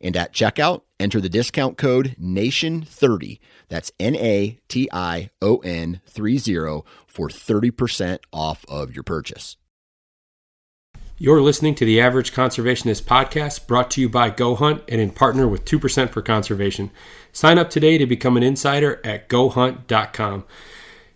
And at checkout, enter the discount code NATION30. That's N A T I O N 30 for 30% off of your purchase. You're listening to the Average Conservationist podcast brought to you by Go Hunt and in partner with 2% for Conservation. Sign up today to become an insider at gohunt.com.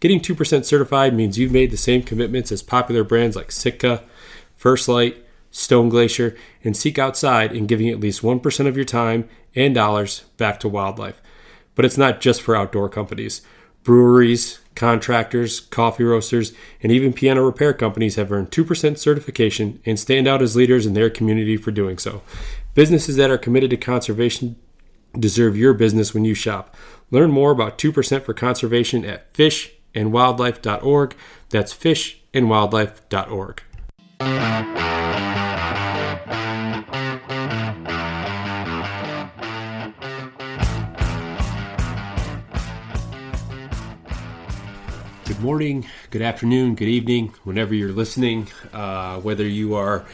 Getting 2% certified means you've made the same commitments as popular brands like Sitka, First Lite, Stone Glacier, and Seek Outside in giving at least 1% of your time and dollars back to wildlife. But it's not just for outdoor companies. Breweries, contractors, coffee roasters, and even piano repair companies have earned 2% certification and stand out as leaders in their community for doing so. Businesses that are committed to conservation deserve your business when you shop. Learn more about 2% for conservation at fishandwildlife.org. That's fishandwildlife.org. Good morning, good afternoon, good evening, whenever you're listening. Uh, whether you are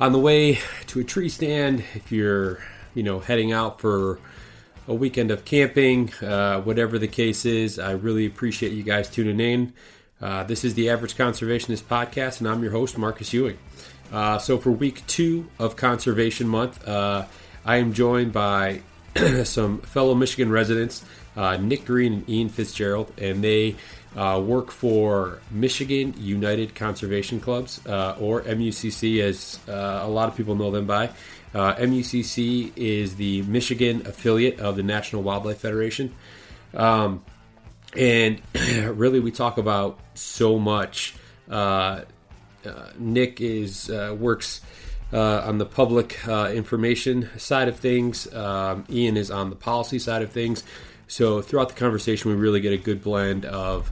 on the way to a tree stand, if you're, you know, heading out for a weekend of camping, uh, whatever the case is, I really appreciate you guys tuning in. Uh, this is the Average Conservationist Podcast, and I'm your host, Marcus Ewing. Uh, so, for week two of Conservation Month, uh, I am joined by some fellow Michigan residents, uh, Nick Green and Ian Fitzgerald, and they uh, work for Michigan United Conservation Clubs, or MUCC, as a lot of people know them by. Uh, MUCC is the Michigan affiliate of the National Wildlife Federation. Um, and really, we talk about so much. Uh, uh, Nick is works on the public information side of things. Um, Ian is on the policy side of things. So throughout the conversation, we really get a good blend of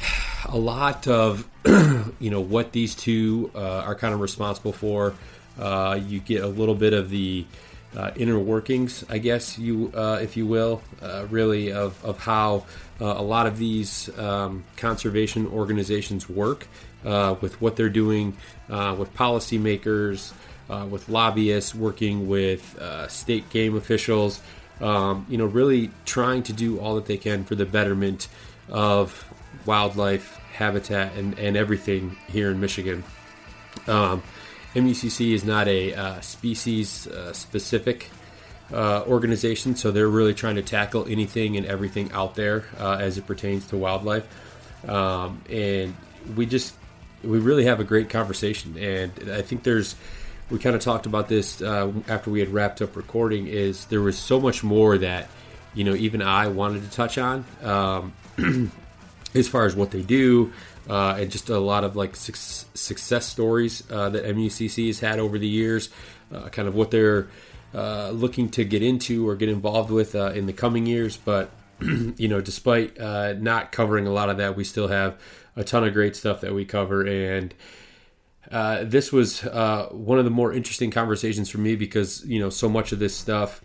a lot of you know what these two uh, are kind of responsible for. Uh, you get a little bit of the uh, inner workings, I guess you, uh, if you will, uh, really of of how uh, a lot of these um, conservation organizations work with what they're doing with policymakers, with lobbyists, working with state game officials um, you know, really trying to do all that they can for the betterment of wildlife habitat and, and everything here in Michigan. Um, MUCC is not a uh, species uh, specific uh, organization, so they're really trying to tackle anything and everything out there uh, as it pertains to wildlife. Um, and we just, we really have a great conversation. And I think there's, we kind of talked about this uh, after we had wrapped up recording is there was so much more that you know even i wanted to touch on um, as far as what they do uh, and just a lot of like success stories uh, that MUCC has had over the years, uh, kind of what they're uh, looking to get into or get involved with uh, in the coming years. But you know, despite uh, not covering a lot of that, we still have a ton of great stuff that we cover and. This was one of the more interesting conversations for me because you know so much of this stuff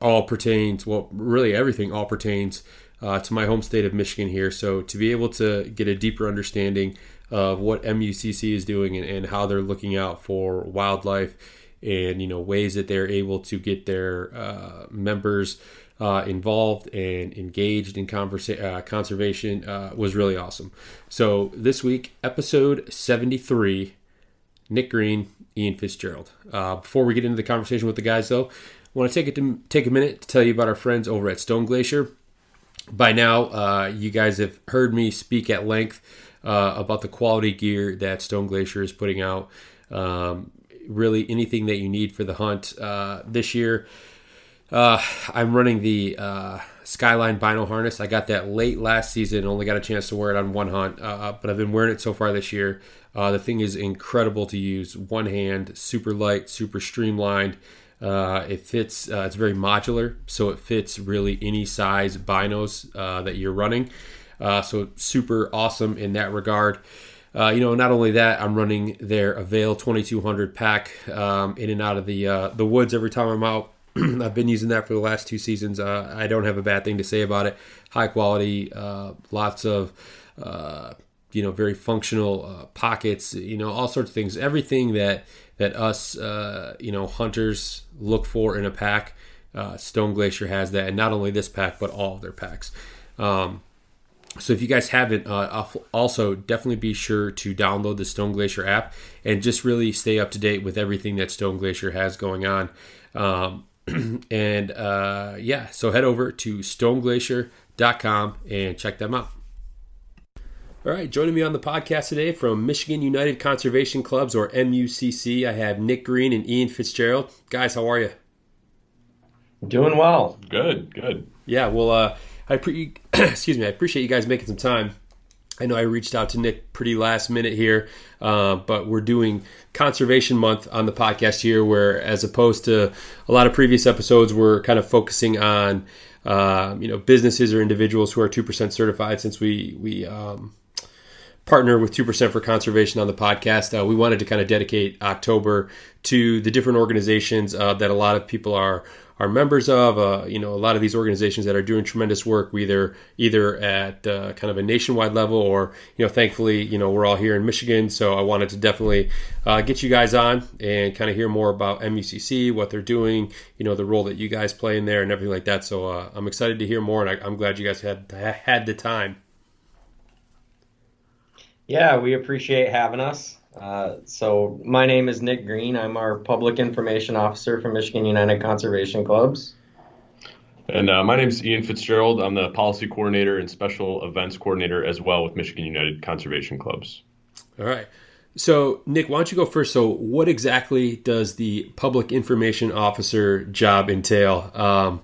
all pertains well really everything all pertains uh, to my home state of michigan here so to be able to get a deeper understanding of what mucc is doing and, and how they're looking out for wildlife and you know ways that they're able to get their uh, members uh, involved and engaged in conversa- uh, conservation uh, was really awesome. So this week, episode 73, Nick Green, Ian Fitzgerald. Uh, before we get into the conversation with the guys, though, I want to take it to take a minute to tell you about our friends over at Stone Glacier. By now, uh, you guys have heard me speak at length uh, about the quality gear that Stone Glacier is putting out. Um, really, anything that you need for the hunt this year uh, I'm running the uh, Skyline Bino harness. I got that late last season. Only got a chance to wear it on one hunt, uh, uh, but I've been wearing it so far this year. Uh, the thing is incredible to use. One hand, super light, super streamlined. Uh, it fits. it's very modular, so it fits really any size binos that you're running. so super awesome in that regard. Uh, you know, not only that, I'm running their Avail 2200 pack um, in and out of the uh, the woods every time I'm out. I've been using that for the last two seasons. Uh, I don't have a bad thing to say about it. High quality, uh, lots of uh, you know very functional uh, pockets. You know all sorts of things. Everything that that us uh, you know hunters look for in a pack. Uh, Stone Glacier has that, and not only this pack, but all of their packs. Um, so if you guys haven't, also definitely be sure to download the Stone Glacier app and just really stay up to date with everything that Stone Glacier has going on. Um, and uh, yeah, so head over to stoneglacier.com and check them out. All right, joining me on the podcast today from Michigan United Conservation Clubs or MUCC, I have Nick Green and Ian Fitzgerald. Guys, how are you? Doing well. Good, good. Yeah, well, uh, I pre- excuse me, I appreciate you guys making some time I know I reached out to Nick pretty last minute here, uh, but we're doing Conservation Month on the podcast here, where as opposed to a lot of previous episodes, we're kind of focusing on uh, you know businesses or individuals who are two percent certified. Since we we um, partner with two percent for conservation on the podcast, uh, we wanted to kind of dedicate October to the different organizations uh, that a lot of people are are members of. Uh, you know, a lot of these organizations that are doing tremendous work, either either at uh, kind of a nationwide level or you know, thankfully, you know, we're all here in Michigan, so I wanted to definitely uh, get you guys on and kind of hear more about MUCC, what they're doing, you know, the role that you guys play in there, and everything like that. So uh, I'm excited to hear more, and I, I'm glad you guys had had the time. Yeah, we appreciate having us. Uh, so my name is Nick Green. I'm our public information officer for Michigan United Conservation Clubs. And uh, my name is Ian Fitzgerald. I'm the policy coordinator and special events coordinator as well with Michigan United Conservation Clubs. All right. So, Nick, why don't you go first? So, what exactly does the public information officer job entail? Um,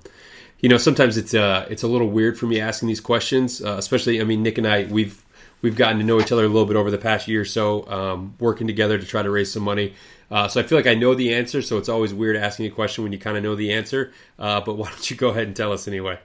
you know, sometimes it's uh, it's a little weird for me asking these questions, uh, especially. I mean, Nick and I we've we've gotten to know each other a little bit over the past year or so, um, working together to try to raise some money. Uh, so I feel like I know the answer. So it's always weird asking a question when you kind of know the answer. Uh, but why don't you go ahead and tell us anyway?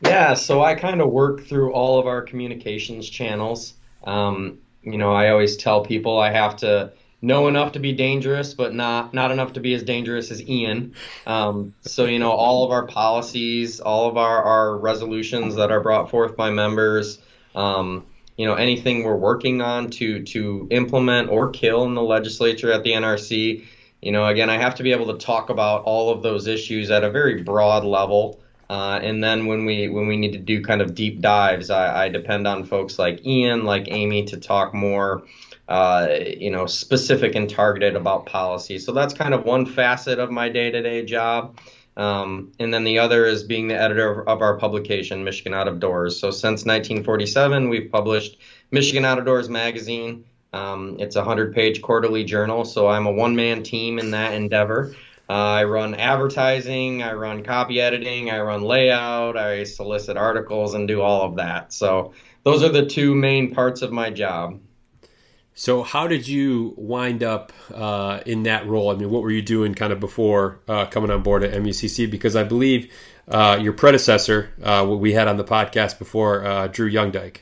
Yeah, so I kind of work through all of our communications channels. Um, you know, I always tell people I have to know enough to be dangerous, but not not enough to be as dangerous as Ian. Um, so you know, all of our policies, all of our, our resolutions that are brought forth by members. Um, you know anything we're working on to to implement or kill in the legislature at the NRC. You know, again, I have to be able to talk about all of those issues at a very broad level. Uh, and then when we when we need to do kind of deep dives, I, I depend on folks like Ian, like Amy, to talk more, uh, you know, specific and targeted about policy. So that's kind of one facet of my day-to-day job. Um, and then the other is being the editor of, of, our publication, Michigan Out of Doors. So since 1947, we've published Michigan Out of Doors magazine. Um, it's a 100 page quarterly journal, so I'm a one man team in that endeavor. Uh, I run advertising, I run copy editing, I run layout, I solicit articles, and do all of that. So those are the two main parts of my job. So, how did you wind up uh, in that role? I mean, what were you doing kind of before uh, coming on board at MUCC? Because I believe uh, your predecessor, uh, what we had on the podcast before, uh, Drew Youngdyke.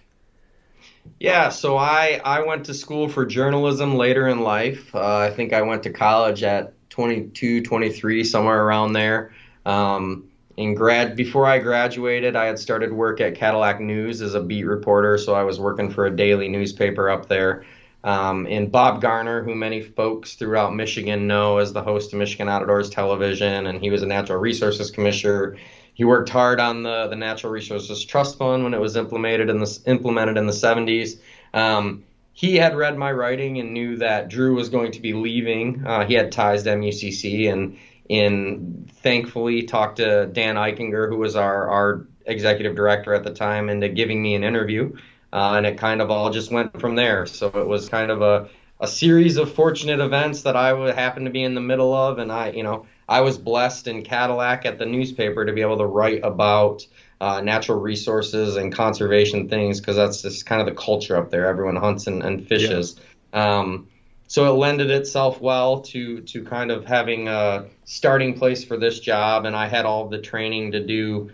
Yeah, so I, I went to school for journalism later in life. Uh, I think I went to college at 22, 23, somewhere around there. Um, in grad before I graduated, I had started work at Cadillac News as a beat reporter, so I was working for a daily newspaper up there. Um, and Bob Garner, who many folks throughout Michigan know as the host of Michigan Outdoors Television, and he was a natural resources commissioner. He worked hard on the, the Natural Resources Trust Fund when it was implemented in the implemented in the 70s. Um, he had read my writing and knew that Drew was going to be leaving. Uh, he had ties to MUCC and in thankfully talked to Dan Eichinger, who was our, our executive director at the time, into giving me an interview uh, and it kind of all just went from there. So it was kind of a, a series of fortunate events that I would happen to be in the middle of, and I, you know, I was blessed in Cadillac at the newspaper to be able to write about uh, natural resources and conservation things because that's just kind of the culture up there. Everyone hunts and, and fishes. Yeah. Um, so it lended itself well to to kind of having a starting place for this job, and I had all the training to do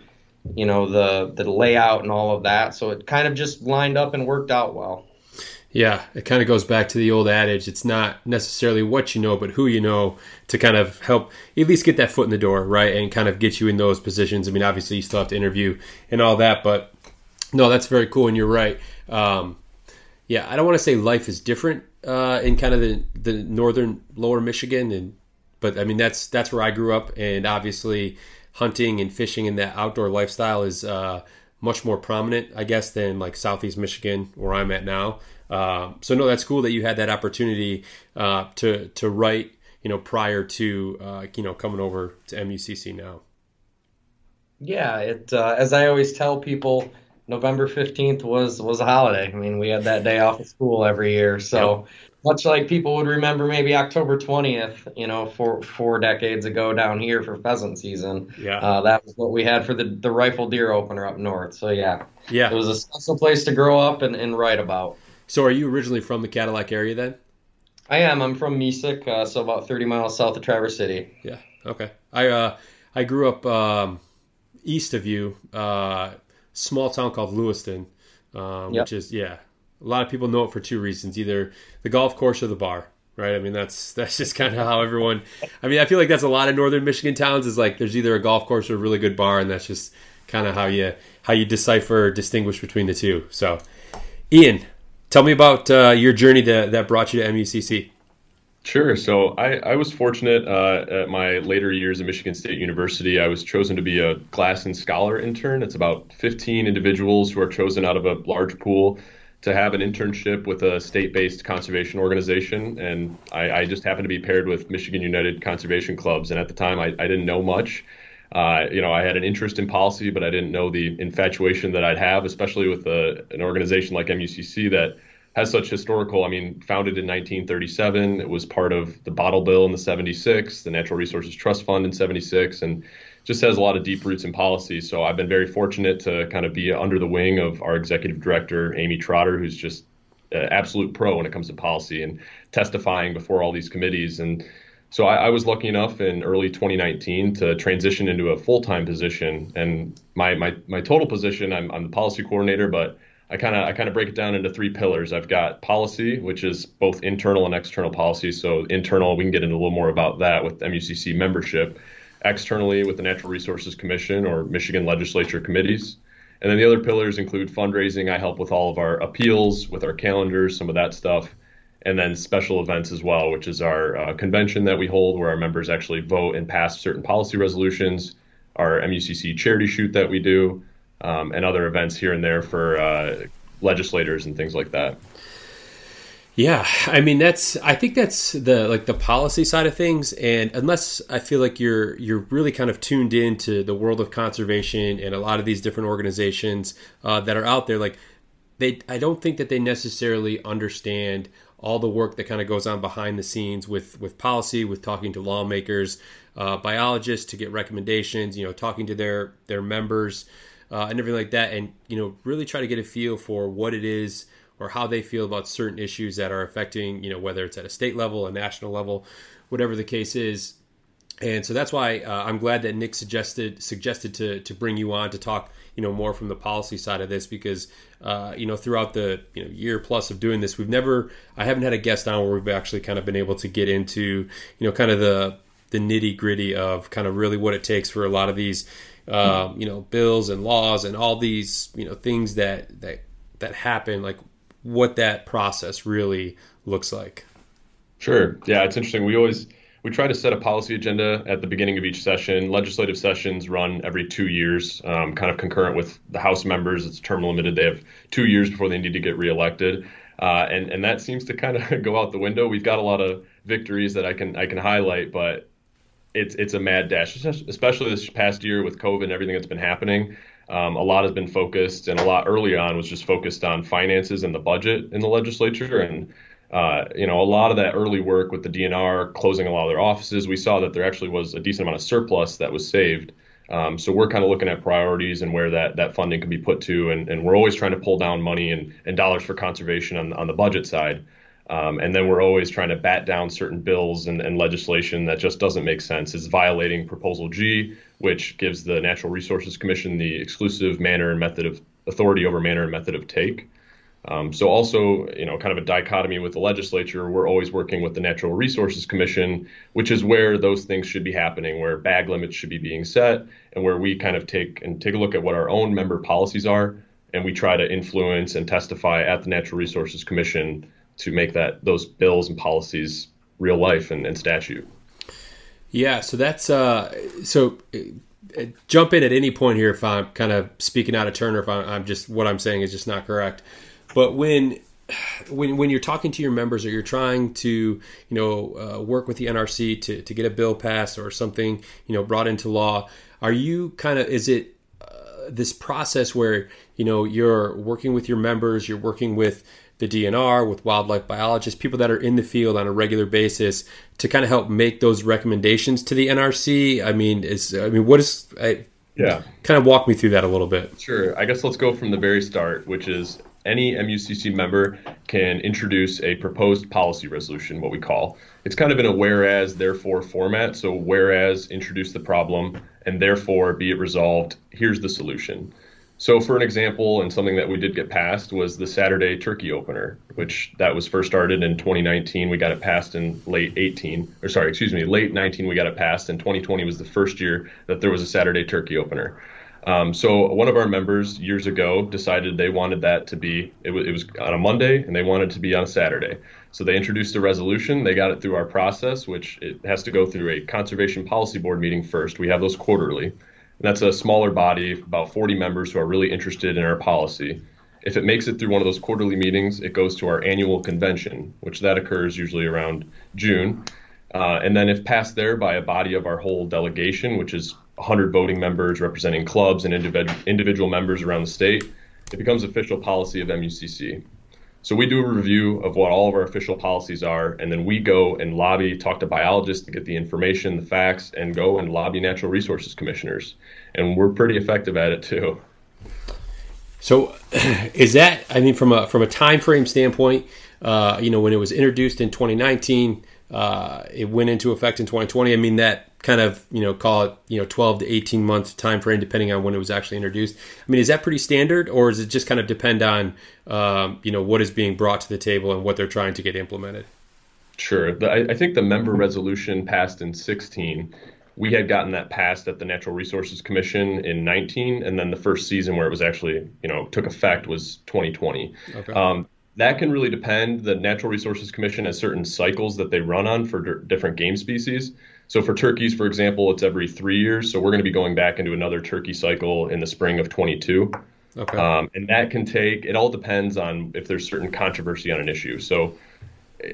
you know the the layout and all of that. So it kind of just lined up and worked out well. Yeah, it kind of goes back to the old adage. It's not necessarily what you know, but who you know to kind of help at least get that foot in the door, right? And kind of get you in those positions. I mean, obviously, you still have to interview and all that, but no, that's very cool. And you're right. Um, yeah, I don't want to say life is different uh, in kind of the, the northern lower Michigan, and but I mean that's that's where I grew up, and obviously hunting and fishing and that outdoor lifestyle is uh, much more prominent, I guess, than like Southeast Michigan where I'm at now. Uh, so no, that's cool that you had that opportunity uh, to to write, you know, prior to uh, you know coming over to MUCC now. Yeah, it uh, as I always tell people, November fifteenth was was a holiday. I mean, we had that day off of school every year, so yep much like people would remember maybe October 20th, you know, four four decades ago down here for pheasant season. Yeah, uh, that was what we had for the the rifle deer opener up north. So yeah, yeah, it was a special place to grow up and, and write about. So are you originally from the Cadillac area then? I am. I'm from Mesick, uh, so about 30 miles south of Traverse City. Yeah. Okay. I uh, I grew up um, east of you, uh, small town called Lewiston, um, yep. which is yeah a lot of people know it for two reasons: either the golf course or the bar. Right? I mean, that's that's just kind of how everyone. I mean, I feel like that's a lot of northern Michigan towns. Is like there's either a golf course or a really good bar, and that's just kind of how you how you decipher distinguish between the two. So, Ian, tell me about uh, your journey to, that brought you to MUCC. Sure. So I, I was fortunate uh, at my later years at Michigan State University. I was chosen to be a class and Scholar intern. It's about 15 individuals who are chosen out of a large pool to have an internship with a state-based conservation organization, and I, I, just happened to be paired with Michigan United Conservation Clubs. And at the time, I, I didn't know much. Uh, you know, I had an interest in policy, but I didn't know the infatuation that I'd have, especially with a, an organization like MUCC that has such historical. I mean, founded in 1937, it was part of the Bottle Bill in the 76, the Natural Resources Trust Fund in 76, and just has a lot of deep roots in policy. So I've been very fortunate to kind of be under the wing of our executive director, Amy Trotter, who's just an absolute pro when it comes to policy and testifying before all these committees. And so I, I was lucky enough in early 2019 to transition into a full-time position. And my my my total position, I'm, I'm the policy coordinator, but I kind of I kind of break it down into three pillars. I've got policy, which is both internal and external policy. So internal, we can get into a little more about that with MUCC membership externally with the Natural Resources Commission or Michigan legislature committees. And then the other pillars include fundraising. I help with all of our appeals, with our calendars, some of that stuff. And then special events as well, which is our uh, convention that we hold where our members actually vote and pass certain policy resolutions, our MUCC charity shoot that we do, um, and other events here and there for uh, legislators and things like that. Yeah, I mean that's I think that's the like the policy side of things and unless I feel like you're you're really kind of tuned into the world of conservation and a lot of these different organizations uh, that are out there like they I don't think that they necessarily understand all the work that kind of goes on behind the scenes with with policy with talking to lawmakers, uh, biologists to get recommendations, you know, talking to their their members uh, and everything like that, and you know really try to get a feel for what it is or how they feel about certain issues that are affecting you know whether it's at a state level, a national level, whatever the case is. And so that's why uh, I'm glad that Nick suggested suggested to to bring you on to talk you know more from the policy side of this because uh, you know throughout the you know year plus of doing this we've never I haven't had a guest on where we've actually kind of been able to get into you know kind of the the nitty gritty of kind of really what it takes for a lot of these um, you know bills and laws and all these you know things that that that happen like what that process really looks like sure yeah it's interesting we always we try to set a policy agenda at the beginning of each session. Legislative sessions run every two years, um, kind of concurrent with the House members. It's term limited. They have two years before they need to get reelected. Uh, and and that seems to kind of go out the window. We've got a lot of victories that I can I can highlight, but it's it's a mad dash, especially this past year with COVID and everything that's been happening. Um, a lot has been focused, and a lot early on was just focused on finances and the budget in the legislature. And uh, you know, a lot of that early work with the DNR closing a lot of their offices, we saw that there actually was a decent amount of surplus that was saved. Um, so we're kind of looking at priorities and where that, that funding can be put to, and, and we're always trying to pull down money and, and dollars for conservation on, on the budget side. Um, and then we're always trying to bat down certain bills and, and, legislation that just doesn't make sense. It's violating Proposal G, which gives the Natural Resources Commission the exclusive manner and method of authority over manner and method of take. Um, so also, you know, kind of a dichotomy with the legislature. We're always working with the Natural Resources Commission, which is where those things should be happening, where bag limits should be being set, and where we kind of take and take a look at what our own member policies are, and we try to influence and testify at the Natural Resources Commission to make that those bills and policies real life and, and statute. Yeah, so that's uh, so. Uh, jump in at any point here if I'm kind of speaking out of turn or if I'm, I'm just what I'm saying is just not correct. But when when when you're talking to your members or you're trying to you know uh, work with the NRC to to get a bill passed or something you know brought into law, are you kind of is it uh, this process where you know you're working with your members, you're working with the DNR, with wildlife biologists, people that are in the field on a regular basis to kind of help make those recommendations to the NRC? I mean, is I mean, what is I, yeah, kind of walk me through that a little bit. Sure. I guess let's go from the very start, which is any MUCC member can introduce a proposed policy resolution, what we call. It's kind of in a whereas, therefore format. So, whereas introduce the problem, and therefore be it resolved, here's the solution. So, for an example, and something that we did get passed was the Saturday turkey opener, which that was first started in 2019. We got it passed in late 18, or sorry, excuse me, late 19. We got it passed, and 2020 was the first year that there was a Saturday turkey opener. Um, so one of our members years ago decided they wanted that to be it, w- it was on a Monday and they wanted to be on a Saturday. So they introduced a resolution. They got it through our process, which it has to go through a conservation policy board meeting first. We have those quarterly. And that's a smaller body, about 40 members who are really interested in our policy. If it makes it through one of those quarterly meetings, it goes to our annual convention, which that occurs usually around June. Uh, and then if passed there by a body of our whole delegation, which is 100 voting members representing clubs and individual individual members around the state, it becomes official policy of MUCC. So we do a review of what all of our official policies are, and then we go and lobby, talk to biologists to get the information, the facts, and go and lobby natural resources commissioners. And we're pretty effective at it too. So, is that? I mean, from a from a time frame standpoint, uh, you know, when it was introduced in 2019, uh, it went into effect in 2020. I mean, that kind of you know call it you know 12 to 18 month time frame depending on when it was actually introduced. I mean is that pretty standard or does it just kind of depend on um, you know what is being brought to the table and what they're trying to get implemented? Sure. The, I, I think the member resolution passed in 16 we had gotten that passed at the natural resources commission in 19 and then the first season where it was actually you know took effect was 2020 okay. um, that can really depend. The Natural Resources Commission has certain cycles that they run on for d- different game species. So for turkeys, for example, it's every three years. So we're going to be going back into another turkey cycle in the spring of 22. Okay. Um, and that can take, it all depends on if there's certain controversy on an issue. So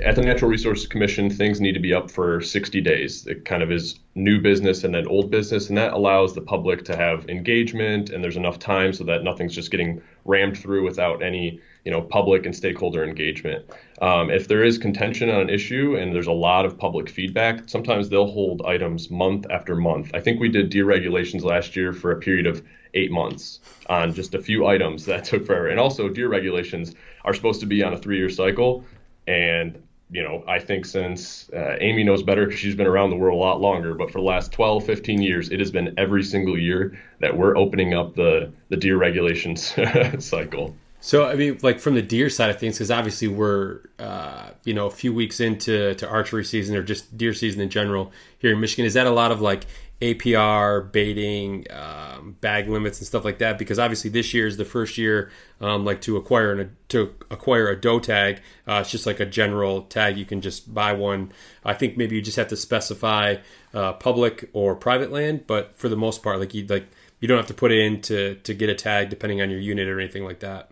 at the Natural Resources Commission, things need to be up for 60 days. It kind of is new business and then old business, and that allows the public to have engagement and there's enough time so that nothing's just getting rammed through without any you know, public and stakeholder engagement. Um, if there is contention on an issue and there's a lot of public feedback, sometimes they'll hold items month after month. I think we did deer regulations last year for a period of eight months on just a few items that took forever. And also, deer regulations are supposed to be on a three year cycle. And you know, I think since uh, Amy knows better because she's been around the world a lot longer, but for the last 12, 15 years, it has been every single year that we're opening up the, the deer regulations cycle. So, I mean, like from the deer side of things, because obviously we're, uh, you know, a few weeks into to archery season or just deer season in general here in Michigan, is that a lot of like APR, baiting, um, bag limits, and stuff like that. Because obviously this year is the first year, um, like to acquire an, to acquire a doe tag. Uh, it's just like a general tag. You can just buy one. I think maybe you just have to specify uh, public or private land, but for the most part, like you like you don't have to put it in to to get a tag depending on your unit or anything like that.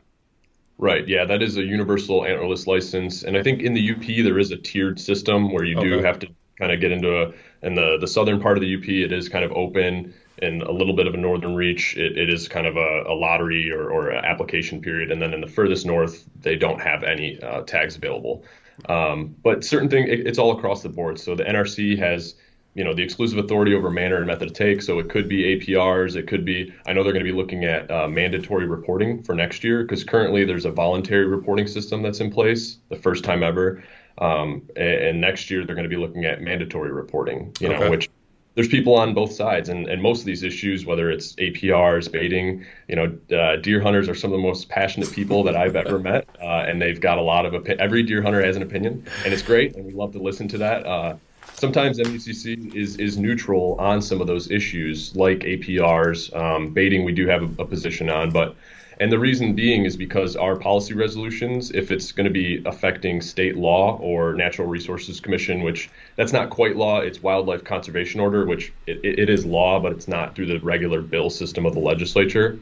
Right. Yeah, that is a universal antlerless license, and I think in the UP there is a tiered system where you do have to kind of get into a in the the southern part of the UP it is kind of open and a little bit of a northern reach it, it is kind of a, a lottery or, or application period and then in the furthest north they don't have any uh, tags available um, but certain thing it, it's all across the board so the NRC has you know the exclusive authority over manner and method of take so it could be aprs it could be i know they're going to be looking at uh, mandatory reporting for next year because currently there's a voluntary reporting system that's in place the first time ever um, and, and, next year they're going to be looking at mandatory reporting, you know, which there's people on both sides, and, and most of these issues, whether it's APRs, baiting, you know, uh, deer hunters are some of the most passionate people that I've ever met, uh, and they've got a lot of opi- every deer hunter has an opinion, and it's great, and we love to listen to that. Sometimes MUCC is is neutral on some of those issues, like APRs, um, baiting. We do have a, a position on, but and the reason being is because our policy resolutions, if it's going to be affecting state law or Natural Resources Commission, which that's not quite law, it's Wildlife Conservation Order, which it, it is law, but it's not through the regular bill system of the legislature.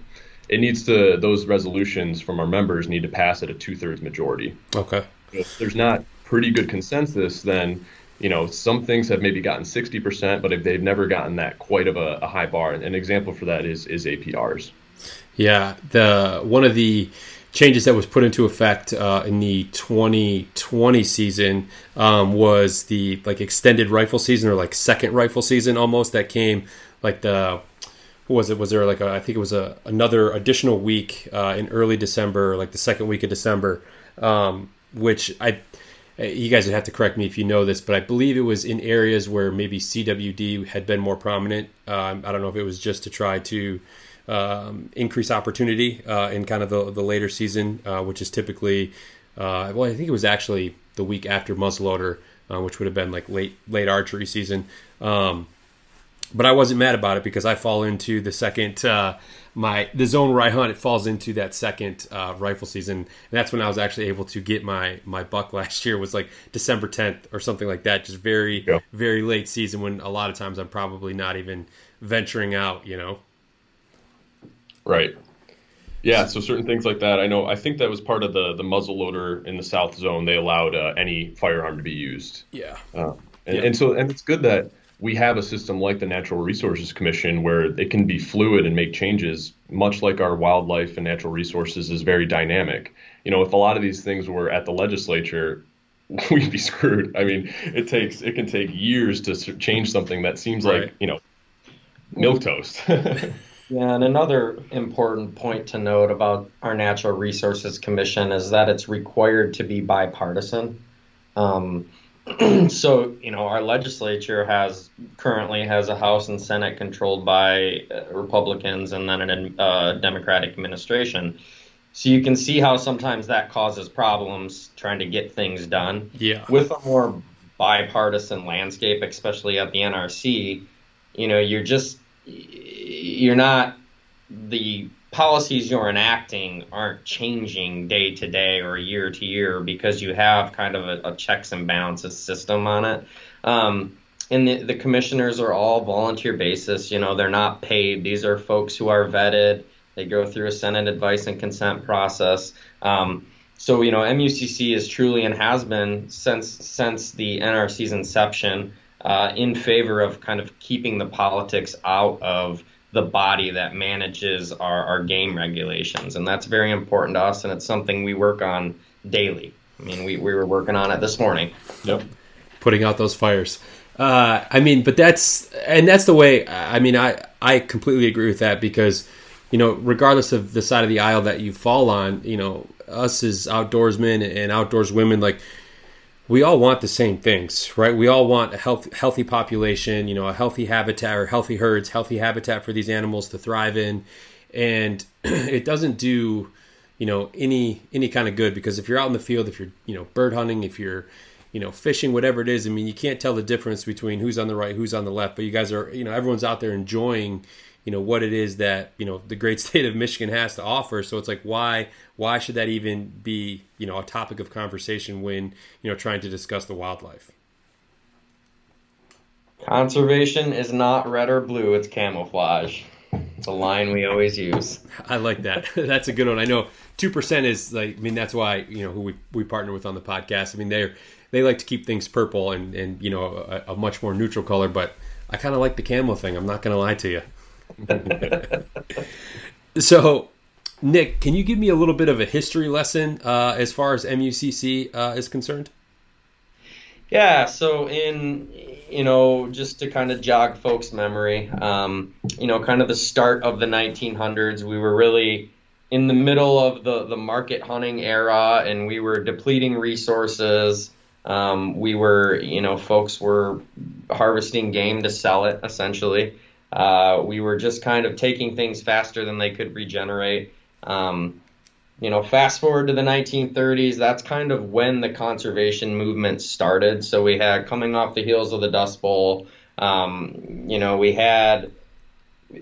It needs to, those resolutions from our members need to pass at a two thirds majority. Okay. If there's not pretty good consensus, then you know, some things have maybe gotten 60%, but if they've never gotten that quite of a, a high bar. And an example for that is is APRs. Yeah, the one of the changes that was put into effect uh, in the 2020 season um, was the like extended rifle season or like second rifle season almost that came like the what was it was there like a, I think it was a another additional week uh, in early December like the second week of December um, which I you guys would have to correct me if you know this, but I believe it was in areas where maybe CWD had been more prominent. Um, I don't know if it was just to try to um, increase opportunity uh, in kind of the, the later season, uh, which is typically, uh, well, I think it was actually the week after muzzleloader, uh, which would have been like late late archery season. Um, but I wasn't mad about it because I fall into the second uh, my the zone where I hunt. It falls into that second uh, rifle season, and that's when I was actually able to get my my buck last year. Was like December 10th or something like that. Just very yeah. very late season when a lot of times I'm probably not even venturing out. You know. Right. Yeah, so certain things like that. I know. I think that was part of the the muzzle loader in the South Zone. They allowed uh, any firearm to be used. Yeah. Uh, and, yeah. and so and it's good that we have a system like the Natural Resources Commission where it can be fluid and make changes, much like our wildlife and natural resources is very dynamic. You know, if a lot of these things were at the legislature, we'd be screwed. I mean, it takes it can take years to change something that seems right. like you know milk toast. Yeah, and another important point to note about our Natural Resources Commission is that it's required to be bipartisan. Um, so, you know, our legislature has currently has a House and Senate controlled by uh, Republicans and then a uh, Democratic administration. So you can see how sometimes that causes problems trying to get things done. Yeah. With a more bipartisan landscape, especially at the NRC, you know, you're just you're not the policies you're enacting aren't changing day to day or year to year because you have kind of a, a checks and balances system on it. Um, and the, the, commissioners are all volunteer basis. You know, they're not paid. These are folks who are vetted. They go through a Senate advice and consent process. Um, so you know, MUCC is truly and has been since since the NRC's inception uh, in favor of kind of keeping the politics out of the body that manages our, our game regulations. And that's very important to us, and it's something we work on daily. I mean, we, we were working on it this morning. Yep. Putting out those fires. Uh, I mean, but that's and that's the way. I mean, I I completely agree with that because you know, regardless of the side of the aisle that you fall on, you know, us as outdoorsmen and outdoors women, like we all want the same things, right? We all want a health, healthy population, you know, a healthy habitat or healthy herds, healthy habitat for these animals to thrive in, and it doesn't do, you know, any any kind of good because if you're out in the field, if you're you know bird hunting, if you're you know, fishing, whatever it is. I mean, you can't tell the difference between who's on the right, who's on the left. But you guys are, you know, everyone's out there enjoying, you know, what it is that you know the great state of Michigan has to offer. So it's like, why, why should that even be, you know, a topic of conversation when you know trying to discuss the wildlife? Conservation is not red or blue; it's camouflage. It's a line we always use. I like that. That's a good one. I know two percent is like. I mean, that's why you know who we we partner with on the podcast. I mean, they're they like to keep things purple and and you know a, a much more neutral color. But I kind of like the camo thing. I'm not going to lie to you. so, Nick, can you give me a little bit of a history lesson uh, as far as MUCC uh, is concerned? Yeah. So in you know, just to kind of jog folks' memory, um, you know, kind of the start of the 1900s, we were really in the middle of the, the market hunting era and we were depleting resources. Um, we were, you know, folks were harvesting game to sell it essentially. Uh, we were just kind of taking things faster than they could regenerate. Um, you know, fast forward to the 1930s, that's kind of when the conservation movement started. So we had coming off the heels of the Dust Bowl, um, you know, we had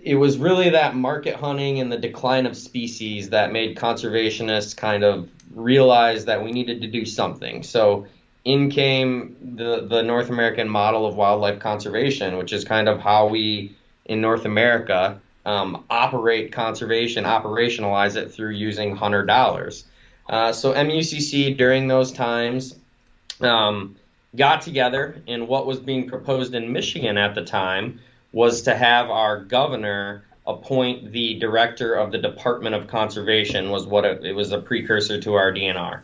it was really that market hunting and the decline of species that made conservationists kind of realize that we needed to do something. So in came the the North American model of wildlife conservation, which is kind of how we in North America um, operate conservation, operationalize it through using hunter dollars. Uh, so MUCC during those times um, got together, and what was being proposed in Michigan at the time was to have our governor appoint the director of the Department of Conservation. Was what it, it was a precursor to our DNR.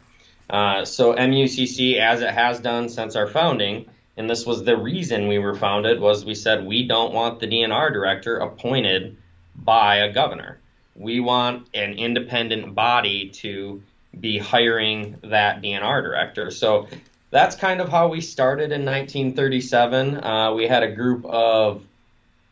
Uh, so MUCC, as it has done since our founding, and this was the reason we were founded, was we said we don't want the DNR director appointed by a governor. We want an independent body to be hiring that DNR director. So that's kind of how we started in 1937. Uh, we had a group of,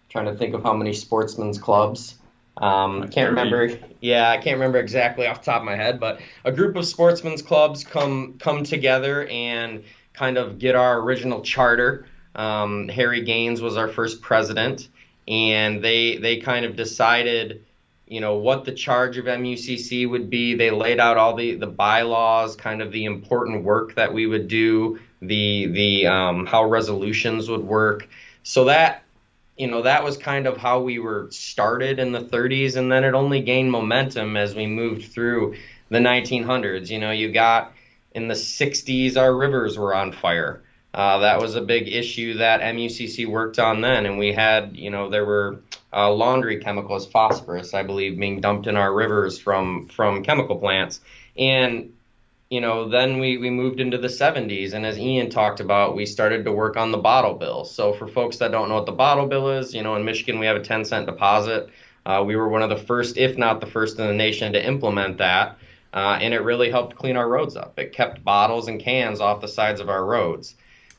trying to think of how many sportsmen's clubs. Um, I can't remember. Yeah, I can't remember exactly off the top of my head, but a group of sportsmen's clubs come come together and kind of get our original charter. Um, Harry Gaines was our first president, and they they kind of decided, you know, what the charge of MUCC would be. They laid out all the the bylaws, kind of the important work that we would do, the the um, how resolutions would work. So that you know, that was kind of how we were started in the 30s, and then it only gained momentum as we moved through the 1900s. You know, you got in the 60s, our rivers were on fire. Uh, that was a big issue that MUCC worked on then, and we had, you know, there were uh, laundry chemicals, phosphorus, I believe, being dumped in our rivers from from chemical plants, and you know, then we, we moved into the 70s, and as Ian talked about, we started to work on the bottle bill. So, for folks that don't know what the bottle bill is, you know, in Michigan we have a 10 cent deposit. Uh, we were one of the first, if not the first in the nation, to implement that, uh, and it really helped clean our roads up. It kept bottles and cans off the sides of our roads.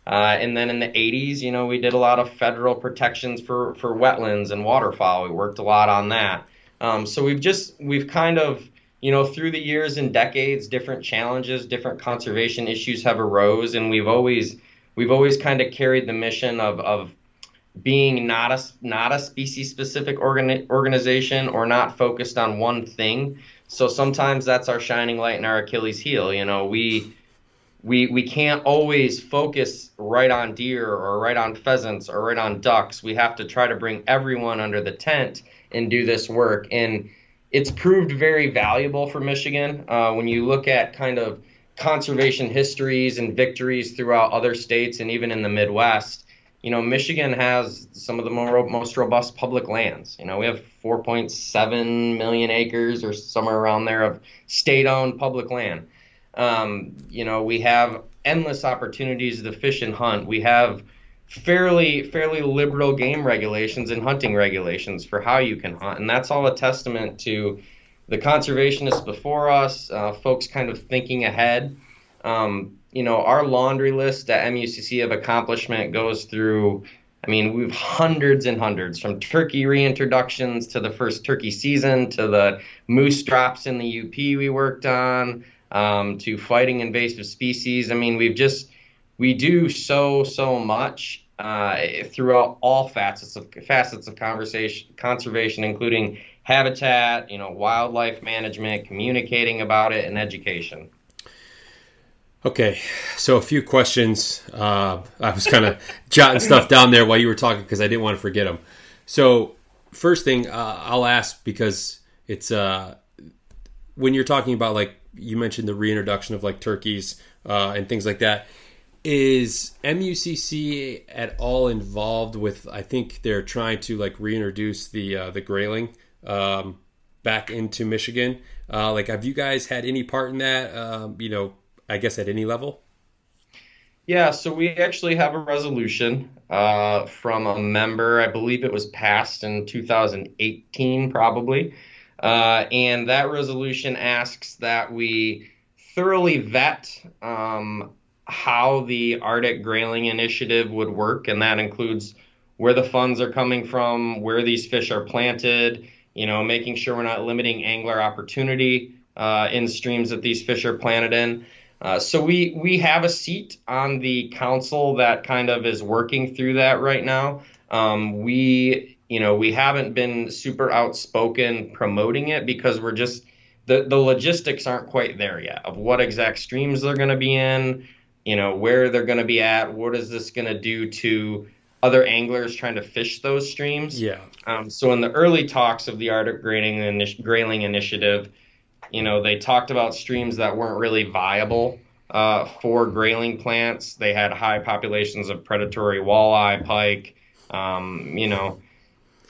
Uh, and then in the 80s, you know, we did a lot of federal protections for, for wetlands and waterfowl. We worked a lot on that. Um, so we've just, we've kind of, you know, through the years and decades, different challenges, different conservation issues have arose, and we've always we've always kind of carried the mission of of being not a not a species specific organ, organization or not focused on one thing. So sometimes that's our shining light and our Achilles heel. You know, we we we can't always focus right on deer or right on pheasants or right on ducks. We have to try to bring everyone under the tent and do this work. And it's proved very valuable for Michigan. Uh, when you look at kind of conservation histories and victories throughout other states and even in the Midwest, you know, Michigan has some of the more, most robust public lands. You know, we have 4.7 million acres or somewhere around there of state-owned public land. Um, you know, we have endless opportunities to fish and hunt. We have fairly fairly liberal game regulations and hunting regulations for how you can hunt, and that's all a testament to the conservationists before us, uh, folks kind of thinking ahead. Um, you know, our laundry list at MUCC of accomplishment goes through. I mean, we've hundreds and hundreds from turkey reintroductions to the first turkey season to the moose drops in the UP we worked on um, to fighting invasive species. I mean, we've just we do so so much uh, throughout all facets of facets of conversation conservation, including habitat, you know, wildlife management, communicating about it, and education. Okay, so a few questions. Uh, I was kind of jotting stuff down there while you were talking because I didn't want to forget them. So, first thing uh, I'll ask because it's uh, when you're talking about like you mentioned the reintroduction of like turkeys uh, and things like that. Is MUCC at all involved with? I think they're trying to like reintroduce the uh, the grayling um, back into Michigan. Uh, like, have you guys had any part in that? Um, you know, I guess at any level. Yeah, so we actually have a resolution uh, from a member. I believe it was passed in 2018, probably. Uh, and that resolution asks that we thoroughly vet um, how the Arctic Grayling Initiative would work, and that includes where the funds are coming from, where these fish are planted, you know, making sure we're not limiting angler opportunity uh, in streams that these fish are planted in. Uh, so we we have a seat on the council that kind of is working through that right now. Um, we you know we haven't been super outspoken promoting it because we're just the the logistics aren't quite there yet of what exact streams they're going to be in you know where they're going to be at what is this going to do to other anglers trying to fish those streams. Yeah. Um, so in the early talks of the arctic grayling, initi- grayling initiative you know they talked about streams that weren't really viable uh, for grayling plants. They had high populations of predatory walleye pike um, you know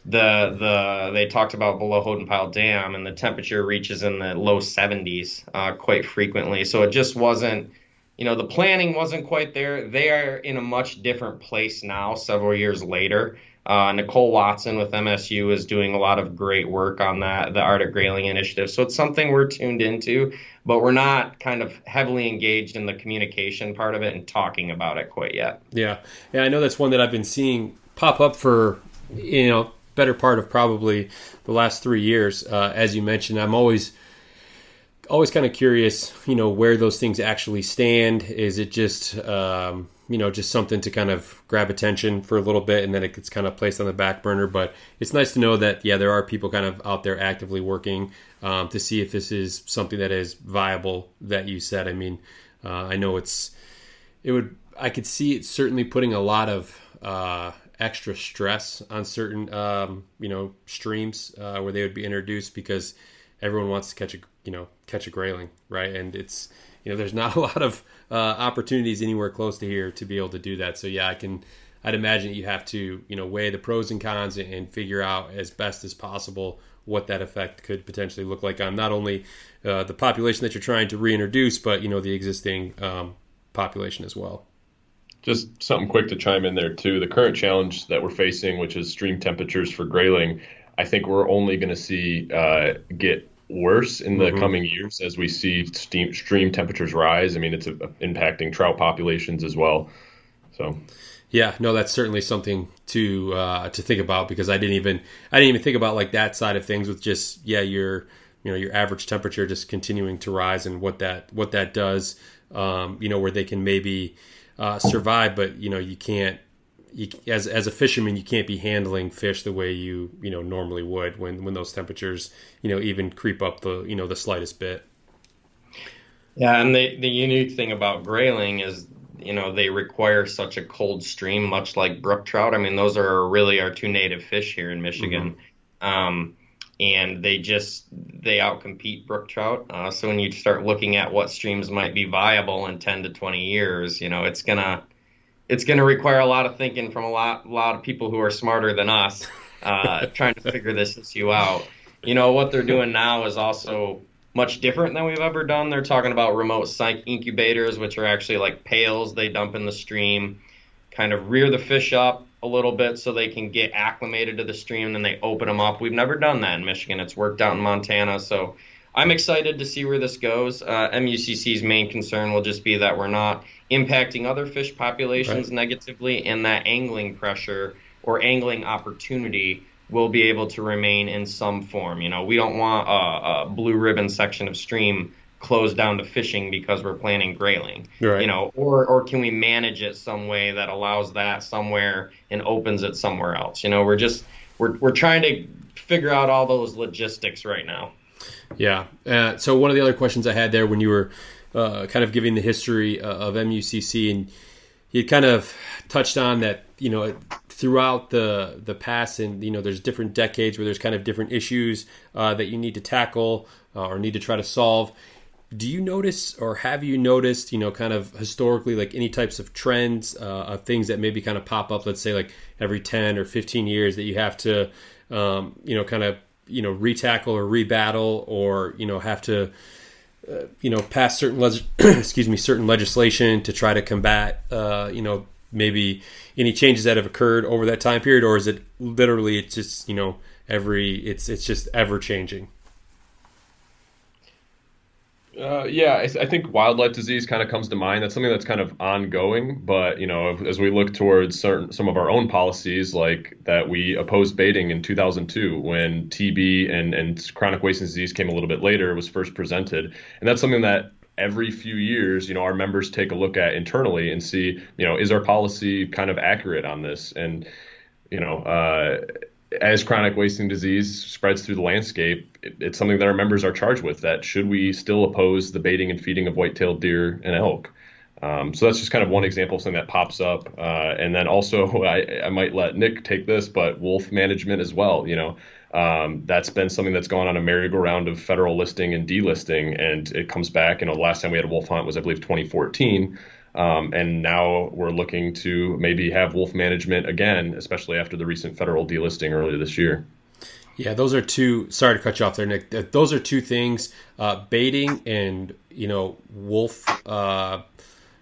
the the they talked about below Hodenpyle Dam and the temperature reaches in the low 70s uh, quite frequently so it just wasn't you know, the planning wasn't quite there. They are in a much different place now, several years later. Uh, Nicole Watson with MSU is doing a lot of great work on that, the Arctic Grayling Initiative. So it's something we're tuned into, but we're not kind of heavily engaged in the communication part of it and talking about it quite yet. Yeah, yeah, I know that's one that I've been seeing pop up for you know better part of probably the last three years. Uh, as you mentioned, I'm always always kind of curious, you know, where those things actually stand. Is it just, um, you know, just something to kind of grab attention for a little bit and then it gets kind of placed on the back burner? But it's nice to know that, yeah, there are people kind of out there actively working um, to see if this is something that is viable that you said. I mean, uh, I know it's, it would, I could see it certainly putting a lot of, uh, extra stress on certain, um, you know, streams uh, where they would be introduced because everyone wants to catch a you know catch a grayling, right? And it's you know there's not a lot of uh, opportunities anywhere close to here to be able to do that. So yeah, I can. I'd imagine you have to you know weigh the pros and cons and figure out as best as possible what that effect could potentially look like on not only uh, the population that you're trying to reintroduce, but you know the existing um, population as well. Just something quick to chime in there too. The current challenge that we're facing, which is stream temperatures for grayling, I think we're only going to see uh, get worse in the mm-hmm. coming years as we see steam, stream temperatures rise. I mean, it's a, impacting trout populations as well. So. Yeah, no, that's certainly something to uh, to think about because I didn't even I didn't even think about like that side of things with just yeah your you know your average temperature just continuing to rise and what that what that does um, you know where they can maybe uh, survive but you know you can't you, as as a fisherman, you can't be handling fish the way you you know normally would when when those temperatures you know even creep up the you know the slightest bit. Yeah, and the the unique thing about grayling is you know they require such a cold stream, much like brook trout. I mean, those are really our two native fish here in Michigan. Mm-hmm. Um, and they just they outcompete brook trout. Uh, so when you start looking at what streams might be viable in 10 to 20 years, you know it's gonna it's going to require a lot of thinking from a lot, a lot of people who are smarter than us, uh, trying to figure this issue out. You know what they're doing now is also much different than we've ever done. They're talking about remote site incubators, which are actually like pails they dump in the stream, kind of rear the fish up a little bit so they can get acclimated to the stream, and then they open them up. We've never done that in Michigan. It's worked out in Montana, so I'm excited to see where this goes. Uh, MUCC's main concern will just be that we're not impacting other fish populations right. negatively, and that angling pressure or angling opportunity will be able to remain in some form. You know, we don't want a, a blue ribbon section of stream closed down to fishing because we're planning grayling. Right. You know, or or can we manage it some way that allows that somewhere and opens it somewhere else? You know, we're just we're we're trying to figure out all those logistics right now. Yeah. Uh, so one of the other questions I had there when you were uh, kind of giving the history uh, of MUCC and you kind of touched on that you know throughout the the past and you know there's different decades where there's kind of different issues uh, that you need to tackle uh, or need to try to solve do you notice or have you noticed you know kind of historically like any types of trends uh, of things that maybe kind of pop up let's say like every 10 or 15 years that you have to um, you know kind of you know retackle or rebattle or you know have to uh, you know pass certain leg- excuse me certain legislation to try to combat uh, you know maybe any changes that have occurred over that time period? Or is it literally it's just you know every it's it's just ever changing uh, yeah, I, think wildlife disease kind of comes to mind. That's something that's kind of ongoing. But you know, as we look towards certain some of our own policies, like that we opposed baiting in 2002 when TB and and chronic wasting disease came a little bit later, was first presented, and that's something that every few years, you know, our members take a look at internally and see, you know, is our policy kind of accurate on this? And you know, uh, as chronic wasting disease spreads through the landscape, it, it's something that our members are charged with. That should we still oppose the baiting and feeding of white-tailed deer and elk? Um, so that's just kind of one example of something that pops up. Uh, and then also, I, I, might let Nick take this, but wolf management as well. You know, um, that's been something that's gone on a merry-go-round of federal listing and delisting, and it comes back. You know, the last time we had a wolf hunt was, I believe, 2014. Um, and now we're looking to maybe have wolf management again, especially after the recent federal delisting earlier this year. Yeah, those are two. Sorry to cut you off there, Nick. Those are two things: uh, baiting and you know wolf. Uh,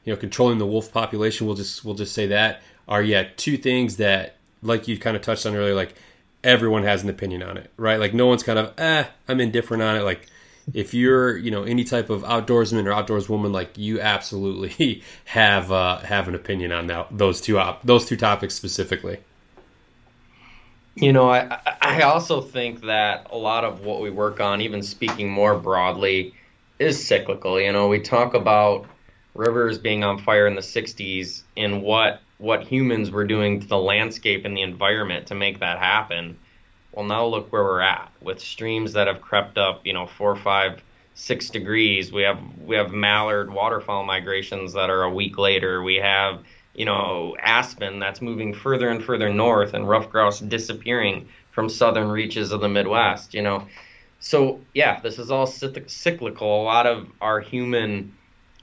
you know, controlling the wolf population. We'll just we'll just say that are yeah two things that, like you kind of touched on earlier, like everyone has an opinion on it, right? Like no one's kind of eh, I'm indifferent on it. Like if you're you know any type of outdoorsman or outdoors woman like you absolutely have uh, have an opinion on that those two op- those two topics specifically. You know I, I also think that a lot of what we work on even speaking more broadly is cyclical. You know we talk about rivers being on fire in the 60s and what what humans were doing to the landscape and the environment to make that happen well, now look where we're at with streams that have crept up, you know, four, five, six degrees. We have we have mallard waterfowl migrations that are a week later. We have you know aspen that's moving further and further north, and ruffed grouse disappearing from southern reaches of the Midwest. You know, so yeah, this is all cyclical. A lot of our human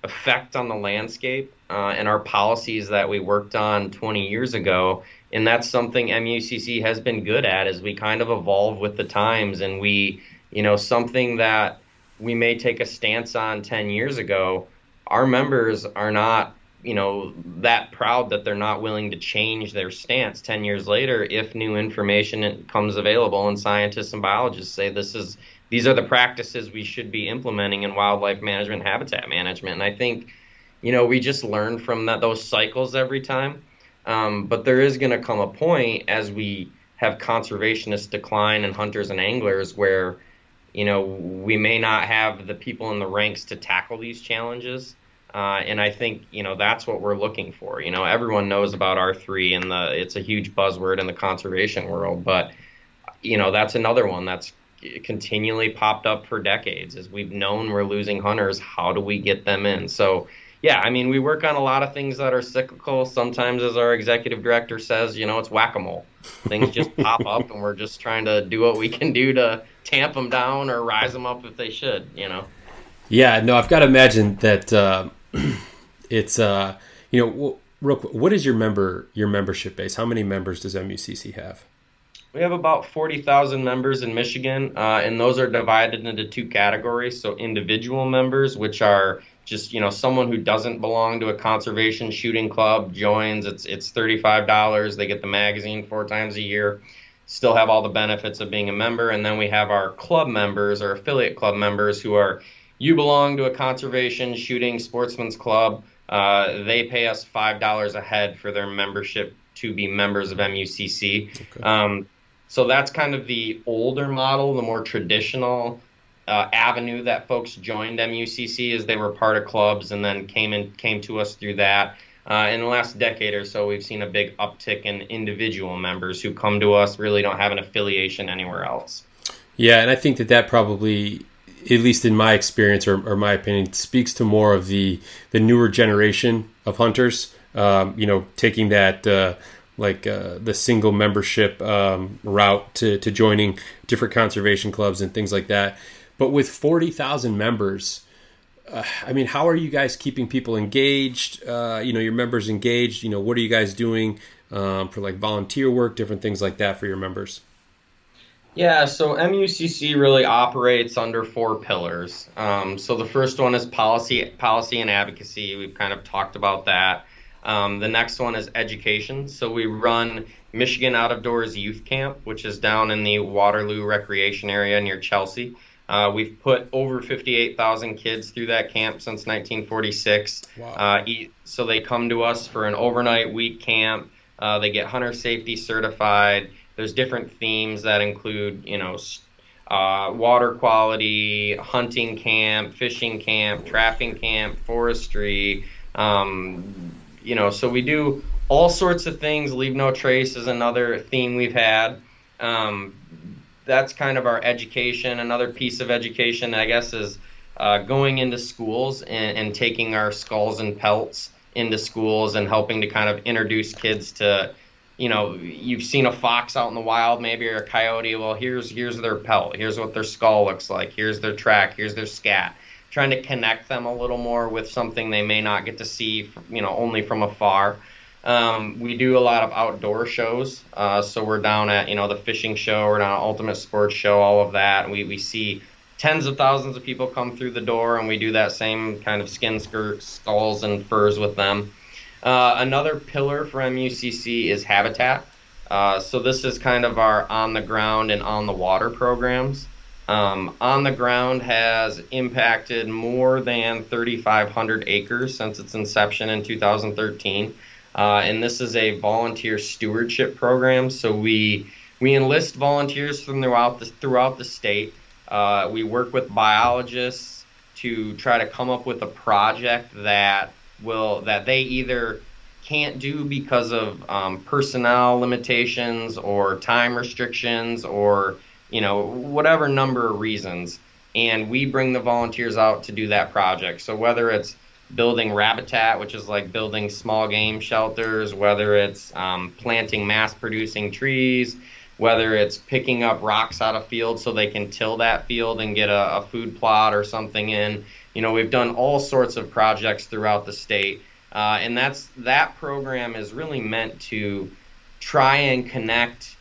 effect on the landscape uh, and our policies that we worked on 20 years ago and that's something MUCC has been good at is we kind of evolve with the times. And we you know something that we may take a stance on 10 years ago our members are not you know that proud that they're not willing to change their stance 10 years later if new information comes available. And scientists and biologists say this is these are the practices we should be implementing in wildlife management habitat management. And i think you know we just learn from that those cycles every time um, but there is going to come a point as we have conservationists decline and hunters and anglers where, you know, we may not have the people in the ranks to tackle these challenges. Uh, and I think you know that's what we're looking for. You know, everyone knows about R three and the it's a huge buzzword in the conservation world, but you know that's another one that's continually popped up for decades. As we've known we're losing hunters, how do we get them in? So yeah, I mean, we work on a lot of things that are cyclical. Sometimes, as our executive director says, you know, it's whack a mole. Things just pop up, and we're just trying to do what we can do to tamp them down or rise them up if they should, you know? Yeah, no, I've got to imagine that uh, it's, uh, you know, real quick, what is your member your membership base? How many members does MUCC have? We have about 40,000 members in Michigan, uh, and those are divided into two categories. So, individual members, which are just you know someone who doesn't belong to a conservation shooting club joins. It's it's $35. They get the magazine four times a year. Still have all the benefits of being a member, and then we have our club members or affiliate club members who are you belong to a conservation shooting sportsman's club. Uh, they pay us five dollars a head for their membership to be members of MUCC. Okay. Um, so that's kind of the older model, the more traditional uh, avenue that folks joined MUCC as they were part of clubs and then came in came to us through that. Uh, in the last decade or so, we've seen a big uptick in individual members who come to us really don't have an affiliation anywhere else. Yeah, and I think that that probably, at least in my experience or, or my opinion, speaks to more of the the newer generation of hunters. Um, you know, taking that. Uh, like uh, the single membership um, route to, to joining different conservation clubs and things like that. But with 40,000 members, uh, I mean, how are you guys keeping people engaged? Uh, you know, your members engaged. You know, what are you guys doing um, for like volunteer work, different things like that for your members? Yeah, so MUCC really operates under four pillars. Um, so the first one is policy, policy and advocacy. We've kind of talked about that. Um, the next one is education. So we run Michigan Out of Doors Youth Camp, which is down in the Waterloo Recreation Area near Chelsea. Uh, we've put over 58,000 kids through that camp since 1946. Wow. Uh, so they come to us for an overnight week camp. Uh, they get hunter safety certified. There's different themes that include, you know, uh, water quality, hunting camp, fishing camp, trapping camp, forestry. Um, you know, so we do all sorts of things. Leave no trace is another theme we've had. Um, that's kind of our education. Another piece of education, I guess, is uh, going into schools and, and, taking our skulls and pelts into schools and helping to kind of introduce kids to, you know, you've seen a fox out in the wild, maybe or a coyote. Well, here's here's their pelt. Here's what their skull looks like. Here's their track. Here's their scat trying to connect them a little more with something they may not get to see, you know, only from afar. Um, we do a lot of outdoor shows. Uh, so we're down at, you know, the fishing show, we're down at Ultimate Sports Show, all of that. We, we see tens of thousands of people come through the door, and we do that same kind of skin skirt, skulls and furs with them. Uh, another pillar for MUCC is habitat. Uh, so this is kind of our on the ground and on the water programs um, on the ground has impacted more than 3,500 acres since its inception in 2013. Uh, and this is a volunteer stewardship program. So we we enlist volunteers from throughout the throughout the state. Uh, we work with biologists to try to come up with a project that will that they either can't do because of um, personnel limitations or time restrictions or you know, whatever number of reasons. And we bring the volunteers out to do that project. So whether it's building Rabbitat, which is like building small game shelters, whether it's um, planting mass producing trees, whether it's picking up rocks out of fields so they can till that field and get a, a, food plot or something in. You know, we've done all sorts of projects throughout the state, uh, and that's that program is really meant to try and connect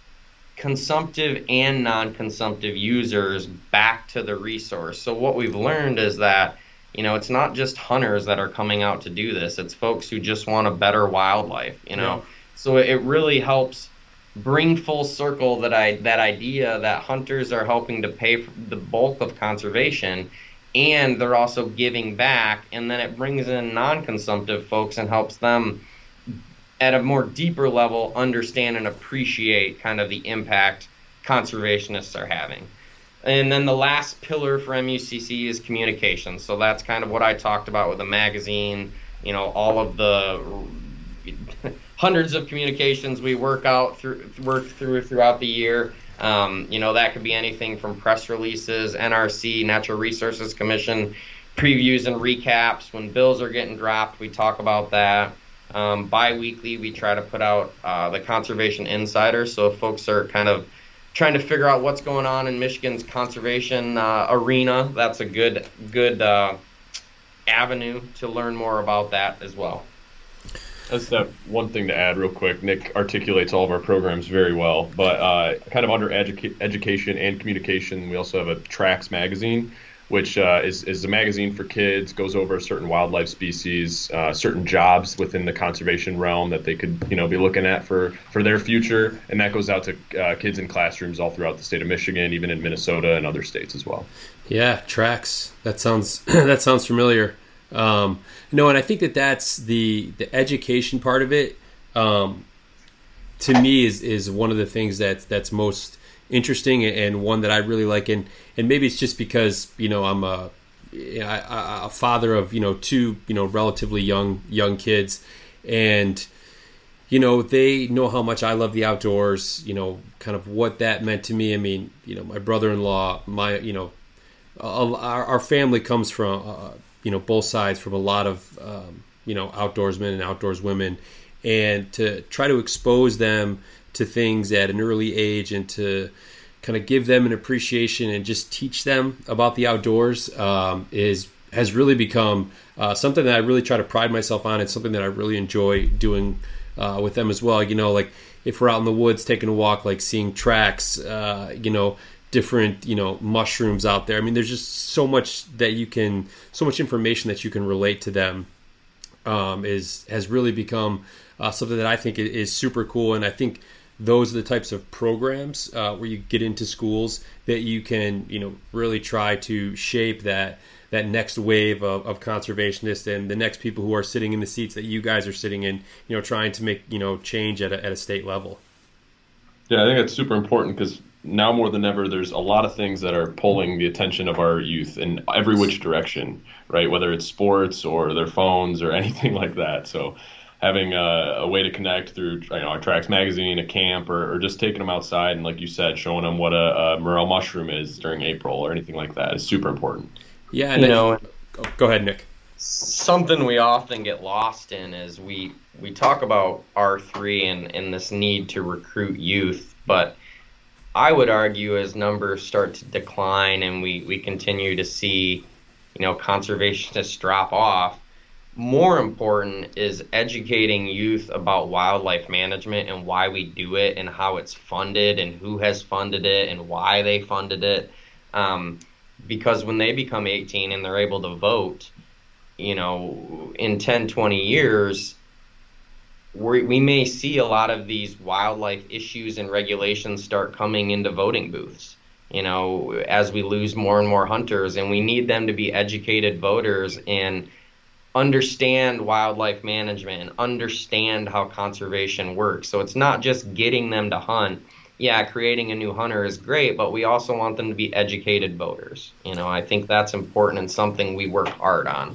consumptive and non-consumptive users back to the resource. So what we've learned is that you know it's not just hunters that are coming out to do this. It's folks who just want a better wildlife. You know, yeah. so it really helps bring full circle that I that idea that hunters are helping to pay for the bulk of conservation and they're also giving back and then it brings in non-consumptive folks and helps them at a more deeper level understand and appreciate kind of the impact conservationists are having. And then the last pillar for MUCC is communication. So that's kind of what I talked about with the magazine, you know, all of the hundreds of communications we work out through work through throughout the year. Um, you know, that could be anything from press releases, NRC, Natural Resources Commission previews and recaps. When bills are getting dropped, we talk about that. Um, bi-weekly, we try to put out uh, the Conservation Insider. So if folks are kind of trying to figure out what's going on in Michigan's conservation uh, arena, that's a good good uh, avenue to learn more about that as well. That's that one thing to add, real quick. Nick articulates all of our programs very well, but uh, kind of under educa- education and communication, we also have a Tracks magazine, which uh, is, is a magazine for kids, goes over certain wildlife species, uh, certain jobs within the conservation realm that they could you know be looking at for, for their future, and that goes out to uh, kids in classrooms all throughout the state of Michigan, even in Minnesota and other states as well. Yeah, Tracks. That sounds that sounds familiar. Um, no, and I think that that's the the education part of it. Um, to me, is is one of the things that that's most interesting and one that I really like. And and maybe it's just because you know I'm a a father of you know two you know relatively young young kids, and you know they know how much I love the outdoors. You know, kind of what that meant to me. I mean, you know, my brother-in-law, my you know, our, our family comes from. Uh, you know both sides from a lot of um, you know outdoorsmen and outdoors women, and to try to expose them to things at an early age and to kind of give them an appreciation and just teach them about the outdoors um, is has really become uh, something that I really try to pride myself on. It's something that I really enjoy doing uh, with them as well. You know, like if we're out in the woods taking a walk, like seeing tracks, uh, you know, different you know mushrooms out there. I mean, there's just so much that you can, so much information that you can relate to them. Um, is has really become uh, something that I think is super cool, and I think those are the types of programs uh, where you get into schools that you can you know really try to shape that that next wave of, of conservationists and the next people who are sitting in the seats that you guys are sitting in you know trying to make you know change at a, at a state level yeah i think that's super important because now more than ever, there's a lot of things that are pulling the attention of our youth in every which direction, right? Whether it's sports or their phones or anything like that. So having a, a way to connect through you know, a Tracks magazine, a camp, or, or, just taking them outside and, like you said, showing them what a, a morel mushroom is during April or anything like that is super important. Yeah, you know, oh, go ahead, Nick. Something we often get lost in is we we talk about R three and, and this need to recruit youth, but I would argue as numbers start to decline and we, we continue to see, you know, conservationists drop off, more important is educating youth about wildlife management and why we do it and how it's funded and who has funded it and why they funded it. Um, because when they become 18 and they're able to vote, you know, in 10, 20 years, we we may see a lot of these wildlife issues and regulations start coming into voting booths. You know, as we lose more and more hunters, and we need them to be educated voters and understand wildlife management and understand how conservation works. So it's not just getting them to hunt. Yeah, creating a new hunter is great, but we also want them to be educated voters. You know, I think that's important and something we work hard on.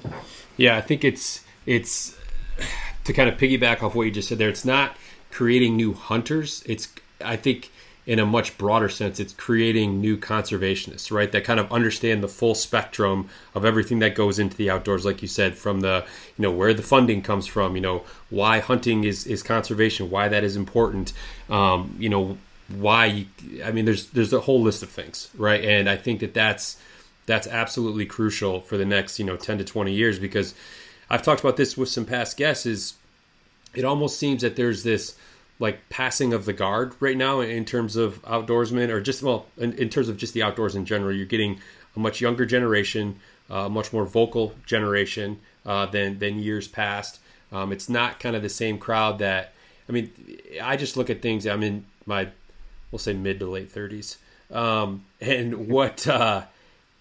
Yeah, I think it's it's to kind of piggyback off what you just said there, it's not creating new hunters. It's I think in a much broader sense, it's creating new conservationists, right? That kind of understand the full spectrum of everything that goes into the outdoors, like you said, from the you know where the funding comes from, you know why hunting is is conservation, why that is important, um, you know why I mean there's there's a whole list of things, right? And I think that that's that's absolutely crucial for the next you know 10 to 20 years because I've talked about this with some past guests. Is it almost seems that there's this like passing of the guard right now in terms of outdoorsmen, or just well, in, in terms of just the outdoors in general. You're getting a much younger generation, a uh, much more vocal generation uh, than than years past. Um, it's not kind of the same crowd that. I mean, I just look at things. I'm in my, we'll say mid to late 30s, um, and what. Uh,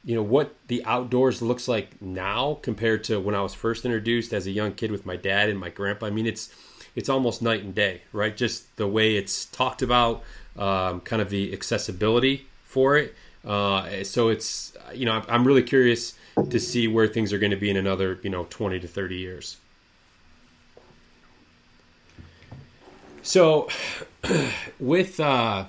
you know what the outdoors looks like now compared to when I was first introduced as a young kid with my dad and my grandpa. I mean, it's it's almost night and day, right? Just the way it's talked about, um, kind of the accessibility for it. Uh, so it's you know I'm really curious to see where things are going to be in another you know 20 to 30 years. So with uh,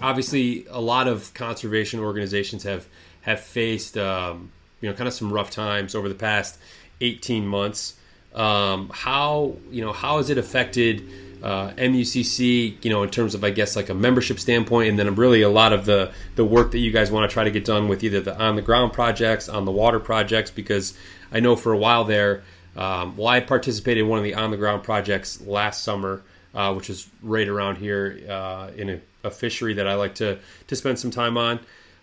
obviously a lot of conservation organizations have have faced um, you know kind of some rough times over the past 18 months. Um, how you know how has it affected uh, MUCC? You know, in terms of I guess like a membership standpoint, and then really a lot of the the work that you guys want to try to get done with either the on the ground projects, on the water projects, because I know for a while there. Um, well, I participated in one of the on the ground projects last summer, uh, which is right around here uh, in a, a, fishery that I like to to spend some time on.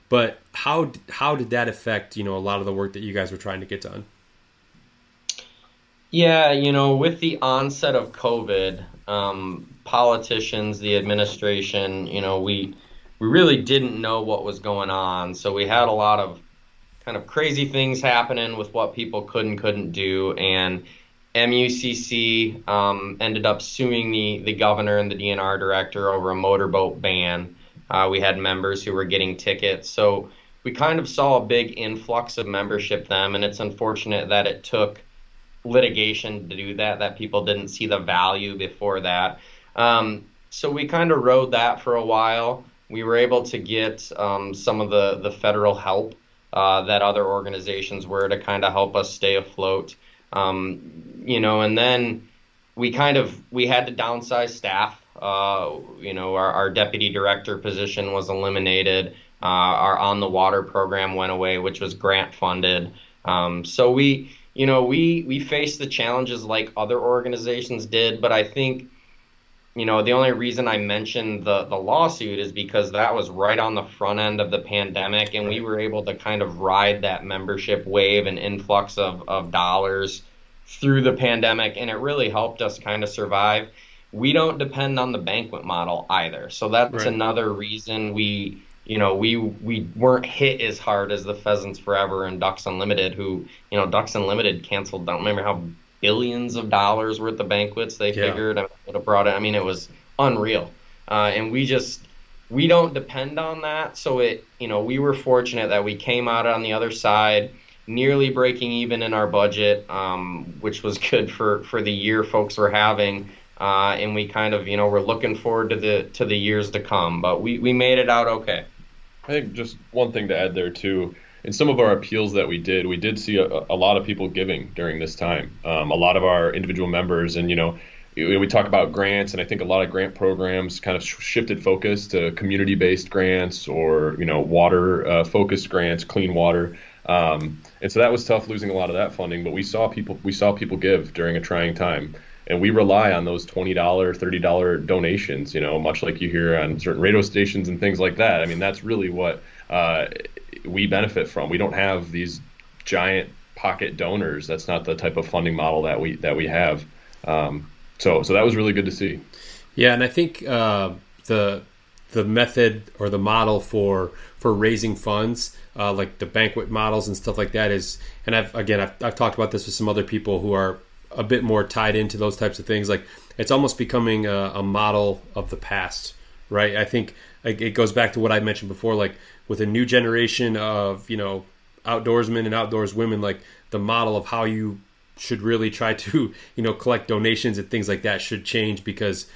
But how how did that affect you know a lot of the work that you guys were trying to get done? Yeah, you know, with the onset of COVID, um, politicians, the administration, you know, we we really didn't know what was going on, so we had a lot of kind of crazy things happening with what people could and couldn't do, and MUCC um, ended up suing the the governor and the DNR director over a motorboat ban. Uh, we had members who were getting tickets, so we kind of saw a big influx of membership then, and it's unfortunate that it took litigation to do that, that people didn't see the value before that. Um, so we kind of rode that for a while. We were able to get um, some of the, the federal help uh, that other organizations were to kind of help us stay afloat. Um, you know, and then we kind of we had to downsize staff. Uh, you know, our, our deputy director position was eliminated. Uh, our on the water program went away, which was grant funded. Um, so we you know, we we faced the challenges like other organizations did, but I think you know, the only reason I mentioned the the lawsuit is because that was right on the front end of the pandemic and we were able to kind of ride that membership wave and influx of of dollars through the pandemic and it really helped us kind of survive. We don't depend on the banquet model either. So that's right. another reason we you know, we we weren't hit as hard as the Pheasants Forever and Ducks Unlimited, who, you know, Ducks Unlimited canceled. Don't remember how billions of dollars worth of banquets they yeah. figured would have brought it. I mean, it was unreal, uh, and we just we don't depend on that. So it, you know, we were fortunate that we came out on the other side, nearly breaking even in our budget, um, which was good for for the year folks were having. Uh, and we kind of, you know, we're looking forward to the to the years to come. But we, we made it out okay. I think just one thing to add there too. In some of our appeals that we did, we did see a, a lot of people giving during this time. Um, a lot of our individual members, and you know, we talk about grants, and I think a lot of grant programs kind of shifted focus to community-based grants or you know water-focused uh, grants, clean water. Um, and so that was tough losing a lot of that funding. But we saw people we saw people give during a trying time and we rely on those $20 $30 donations you know much like you hear on certain radio stations and things like that. I mean that's really what uh, we benefit from. We don't have these giant pocket donors. That's not the type of funding model that we that we have. Um, so so that was really good to see. Yeah and i think uh, the the method or the model for for raising funds uh, like the banquet models and stuff like that is and i've again I've, I've talked about this with some other people who are a bit more tied into those types of things. Like it's almost becoming a, a model of the past, right? I think it goes back to what I mentioned before, like with a new generation of you know outdoorsmen and outdoors women, like the model of how you should really try to you know collect donations and things like that should change because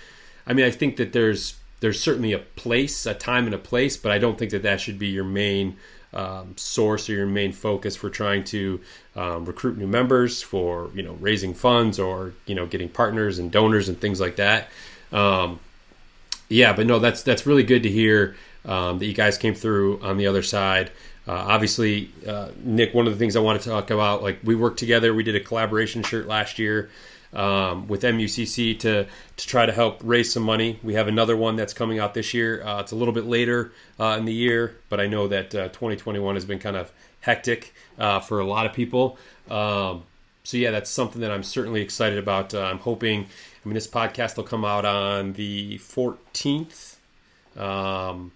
I mean I think that there's there's certainly a place, a time and a place, but I don't think that that should be your main um, source or your main focus for trying to um, recruit new members, for you know raising funds or you know getting partners and donors and things like that. Um, yeah, but no, that's that's really good to hear um, that you guys came through on the other side. Uh, obviously, uh, Nick, one of the things I want to talk about, like we worked together, we did a collaboration shirt last year um, with MUCC to to try to help raise some money. We have another one that's coming out this year. Uh, it's a little bit later uh, in the year, but I know that uh, 2021 has been kind of hectic uh, for a lot of people. Um, so yeah, that's something that I'm certainly excited about. Uh, I'm hoping. I mean, this podcast will come out on the 14th, um,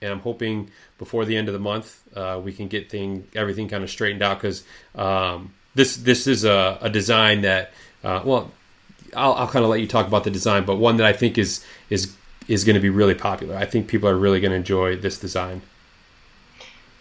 and I'm hoping before the end of the month uh, we can get thing everything kind of straightened out because um, this this is a, a design that uh, well, I'll, I'll kind of let you talk about the design, but one that I think is is is going to be really popular. I think people are really going to enjoy this design.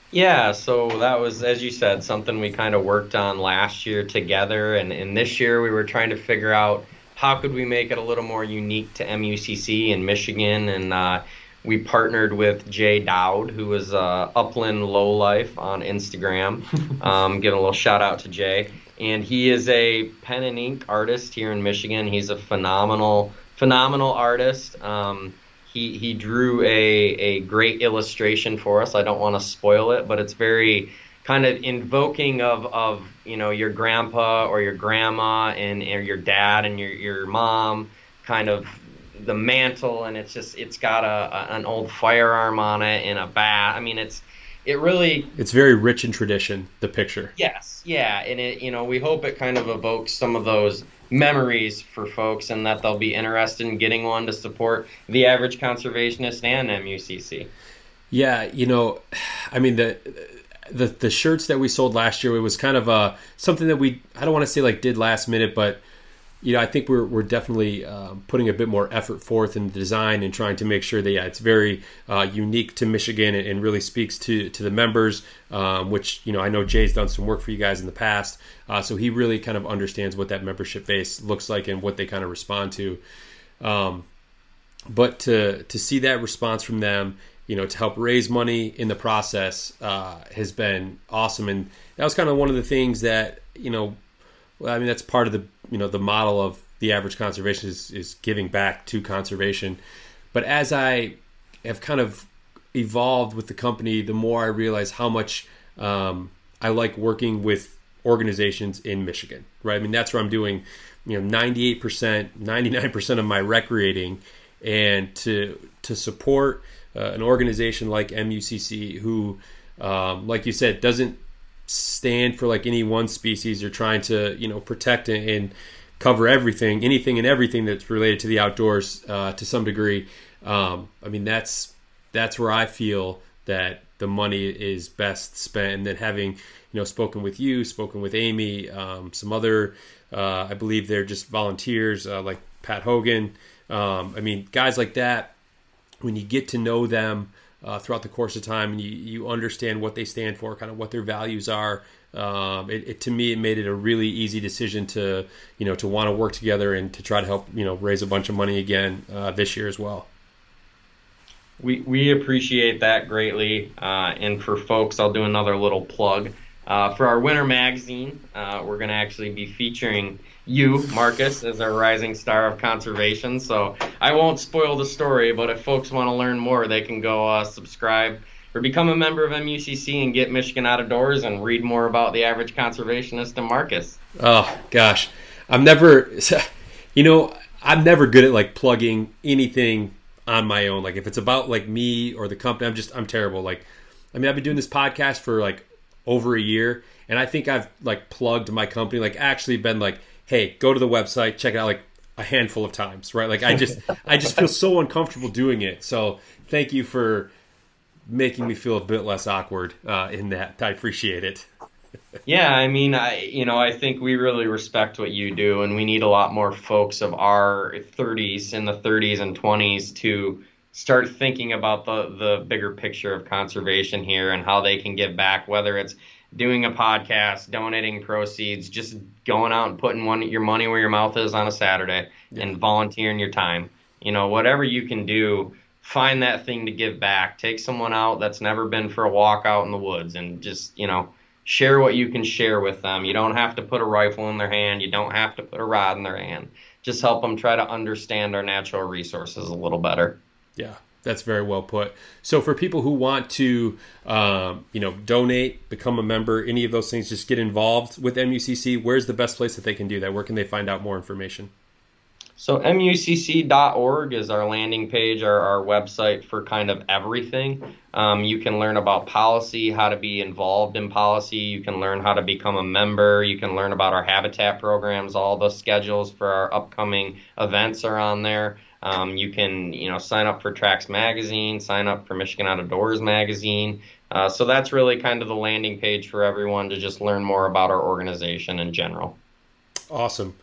Yeah, so that was, as you said, something we kind of worked on last year together, and, and this year we were trying to figure out how could we make it a little more unique to MUCC in Michigan, and uh, we partnered with Jay Dowd, who is uh, Upland Lowlife on Instagram. um, give a little shout out to Jay and he is a pen and ink artist here in Michigan. He's a phenomenal, phenomenal artist. Um, he he drew a a great illustration for us. I don't want to spoil it, but it's very kind of invoking of of you know your grandpa or your grandma and or your dad and your your mom kind of the mantle and it's just it's got a, a an old firearm on it and a bat i mean it's it really it's very rich in tradition the picture. Yes yeah and it you know we hope it kind of evokes some of those memories for folks and that they'll be interested in getting one to support the average conservationist and mucc yeah you know i mean the the the shirts that we sold last year it was kind of uh something that we I don't want to say like did last minute, but you know I think we're we're definitely uh, putting a bit more effort forth in the design and trying to make sure that yeah it's very uh, unique to Michigan and, and, really speaks to to the members, um, which you know I know Jay's done some work for you guys in the past, uh, so he really kind of understands what that membership base looks like and what they kind of respond to. Um, but to to see that response from them you know, to help raise money in the process uh, has been awesome. And that was kind of one of the things that, you know, I mean, that's part of the, you know, the model of the average conservation is, is giving back to conservation. But as I have kind of evolved with the company, the more I realize how much um, I like working with organizations in Michigan, right? I mean, that's where I'm doing, you know, 98%, 99% of my recreating and to, to support – uh, an organization like MUCC who, um, like you said, doesn't stand for like any one species or trying to you know protect and, cover everything, anything and everything that's related to the outdoors uh, to some degree. Um, I mean that's that's where I feel that the money is best spent. And then having you know spoken with you, spoken with Amy, um, some other, uh, I believe they're just volunteers uh, like Pat Hogan. Um, I mean guys like that when you get to know them uh, throughout the course of time and you, you understand what they stand for, kind of what their values are, um, it, it, to me it made it a really easy decision to you know to want to work together and to try to help you know raise a bunch of money again uh, this year as well. We we appreciate that greatly, uh, and for folks, I'll do another little plug. Uh, for our winter magazine, uh, we're going to actually be featuring you, Marcus, as a rising star of conservation. So I won't spoil the story, but if folks want to learn more, they can go uh, subscribe or become a member of MUCC and get Michigan out of doors and read more about the average conservationist and Marcus. Oh gosh, I'm never, you know, I'm never good at like plugging anything on my own. Like if it's about like me or the company, I'm just I'm terrible. Like, I mean, I've been doing this podcast for like over a year, and I think I've like plugged my company, like actually been like hey, go to the website, check it out like a handful of times, right? Like I just I just feel so uncomfortable doing it. So thank you for making me feel a bit less awkward uh, in that. I appreciate it. yeah, I mean, I you know, I think we really respect what you do, and we need a lot more folks of our 30s, in the 30s and 20s, to start thinking about the the bigger picture of conservation here and how they can give back, whether it's doing a podcast, donating proceeds, just going out and putting one your money where your mouth is on a Saturday yeah. and volunteering your time. You know, whatever you can do, find that thing to give back. Take someone out that's never been for a walk out in the woods and just, you know, share what you can share with them. You don't have to put a rifle in their hand, you don't have to put a rod in their hand. Just help them try to understand our natural resources a little better. Yeah, that's very well put. So for people who want to, um, you know, donate, become a member, any of those things, just get involved with MUCC. Where's the best place that they can do that? Where can they find out more information? So mucc.org is our landing page, our, our website for kind of everything. Um, you can learn about policy, how to be involved in policy. You can learn how to become a member. You can learn about our habitat programs. All the schedules for our upcoming events are on there. Um, you can, you know, sign up for Tracks Magazine, sign up for Michigan Out of Doors Magazine. Uh, so that's really kind of the landing page for everyone to just learn more about our organization in general. Awesome.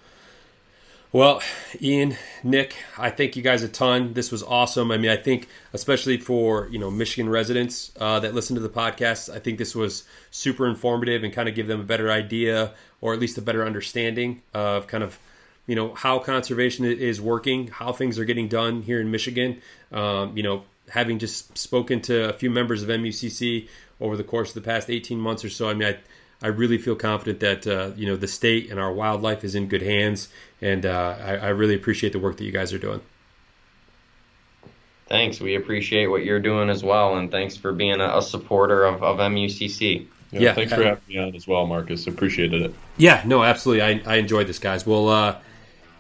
Well, Ian, Nick, I thank you guys a ton. This was awesome. I mean, I think especially for you know Michigan residents uh, that listen to the podcast, I think this was super informative and kind of give them a better idea or at least a better understanding of kind of you know how conservation is working, how things are getting done here in Michigan. Um, you know, having just spoken to a few members of MUCC over the course of the past 18 months or so, I mean, I, I really feel confident that uh, you know the state and our wildlife is in good hands, and uh, I, I really appreciate the work that you guys are doing. Thanks. We appreciate what you're doing as well, and thanks for being a, a supporter of, of MUCC. Yeah, yeah thanks for having me on as well, Marcus. Appreciated it. Yeah, no, absolutely. I, I enjoyed this, guys. Well, uh,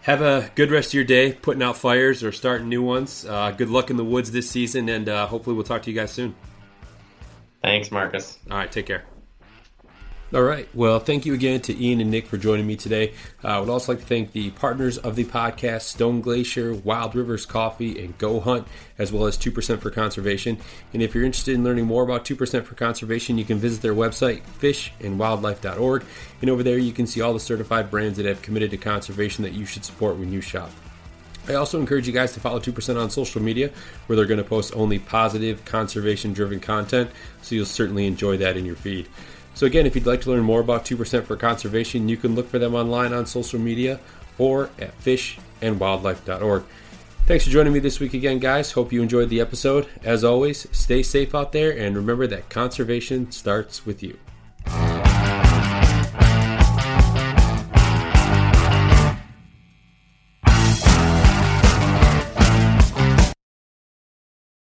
have a good rest of your day, putting out fires or starting new ones. Uh, good luck in the woods this season, and uh, hopefully we'll talk to you guys soon. Thanks, Marcus. All right, take care. All right. Well, thank you again to Ian and Nick for joining me today. Uh, I would also like to thank the partners of the podcast, Stone Glacier, Wild Rivers Coffee, and Go Hunt, as well as 2% for Conservation. And if you're interested in learning more about 2% for Conservation, you can visit their website, fishandwildlife.org. And over there, you can see all the certified brands that have committed to conservation that you should support when you shop. I also encourage you guys to follow 2% on social media, where they're going to post only positive, conservation driven content, so you'll certainly enjoy that in your feed. So, again, if you'd like to learn more about 2% for conservation, you can look for them online on social media or at fishandwildlife.org. Thanks for joining me this week again, guys. Hope you enjoyed the episode. As always, stay safe out there and remember that conservation starts with you.